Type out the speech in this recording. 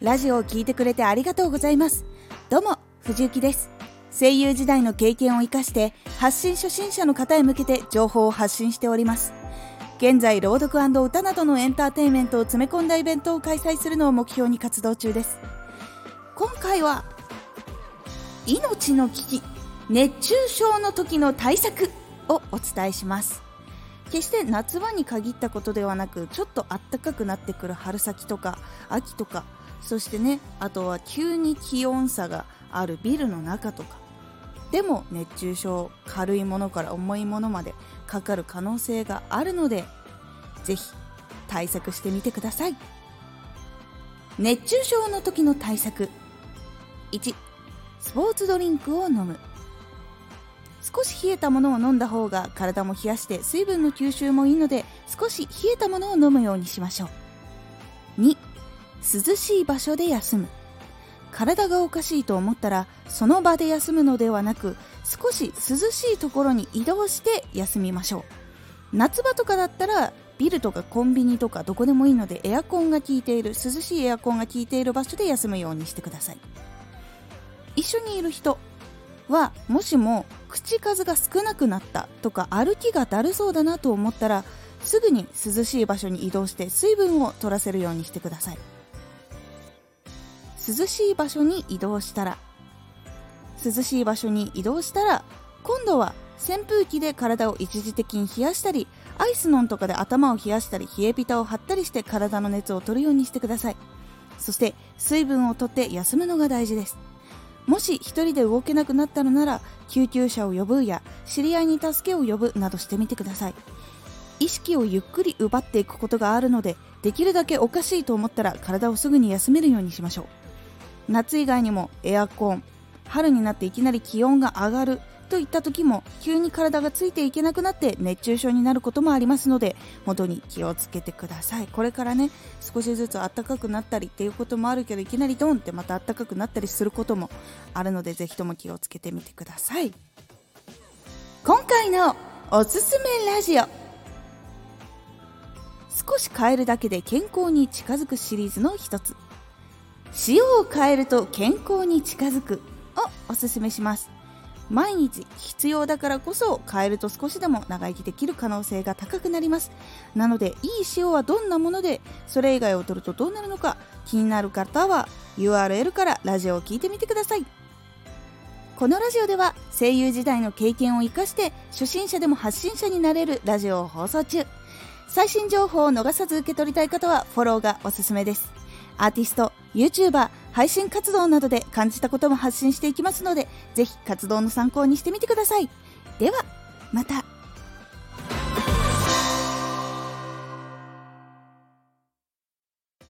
ラジオを聞いてくれてありがとうございます。どうも藤幸です。声優時代の経験を生かして発信初心者の方へ向けて情報を発信しております。現在朗読歌などのエンターテインメントを詰め込んだイベントを開催するのを目標に活動中です。今回は命の危機熱中症の時の対策をお伝えします。決して夏場に限ったことではなくちょっと暖かくなってくる春先とか秋とかそしてねあとは急に気温差があるビルの中とか。でも熱中症軽いものから重いものまでかかる可能性があるのでぜひ対策してみてください。熱中症の時の対策。1スポーツドリンクを飲む。少し冷えたものを飲んだ方が体も冷やして水分の吸収もいいので少し冷えたものを飲むようにしましょう。2涼しい場所で休む。体がおかしいと思ったらその場で休むのではなく少し涼しいところに移動して休みましょう。夏場とかだったらビルとかコンビニとかどこでもいいのでエアコンが効いている涼しいエアコンが効いている場所で休むようにしてください。一緒にいる人はもしも口数が少なくなったとか歩きがだるそうだなと思ったらすぐに涼しい場所に移動して水分を取らせるようにしてください。涼しい場所に移動したら。涼しい場所に移動したら今度は扇風機で体を一時的に冷やしたりアイスノンとかで頭を冷やしたり冷えピタを張ったりして体の熱を取るようにしてください。そして水分をとって休むのが大事です。もし1人で動けなくなったのなら救急車を呼ぶや知り合いに助けを呼ぶなどしてみてください。意識をゆっくり奪っていくことがあるのでできるだけおかしいと思ったら体をすぐに休めるようにしましょう。夏以外にもエアコン春になっていきなり気温が上がるといった時も急に体がついていけなくなって熱中症になることもありますので本当に気をつけてください。これからね少しずつ暖かくなったりっていうこともあるけどいきなりドンってまた暖かくなったりすることもあるのでぜひとも気をつけてみてください。今回のおすすめラジオ。少し変えるだけで健康に近づくシリーズの一つ。塩を変えると健康に近づく。をおすすめします。毎日必要だからこそ変えると少しでも長生きできる可能性が高くなります。なのでいい塩はどんなものでそれ以外を取るとどうなるのか気になる方は URL からラジオを聴いてみてください。このラジオでは声優時代の経験を生かして初心者でも発信者になれるラジオを放送中。最新情報を逃さず受け取りたい方はフォローがおすすめです。アーティスト YouTuber 配信活動などで感じたことも発信していきますのでぜひ活動の参考にしてみてください。ではまた。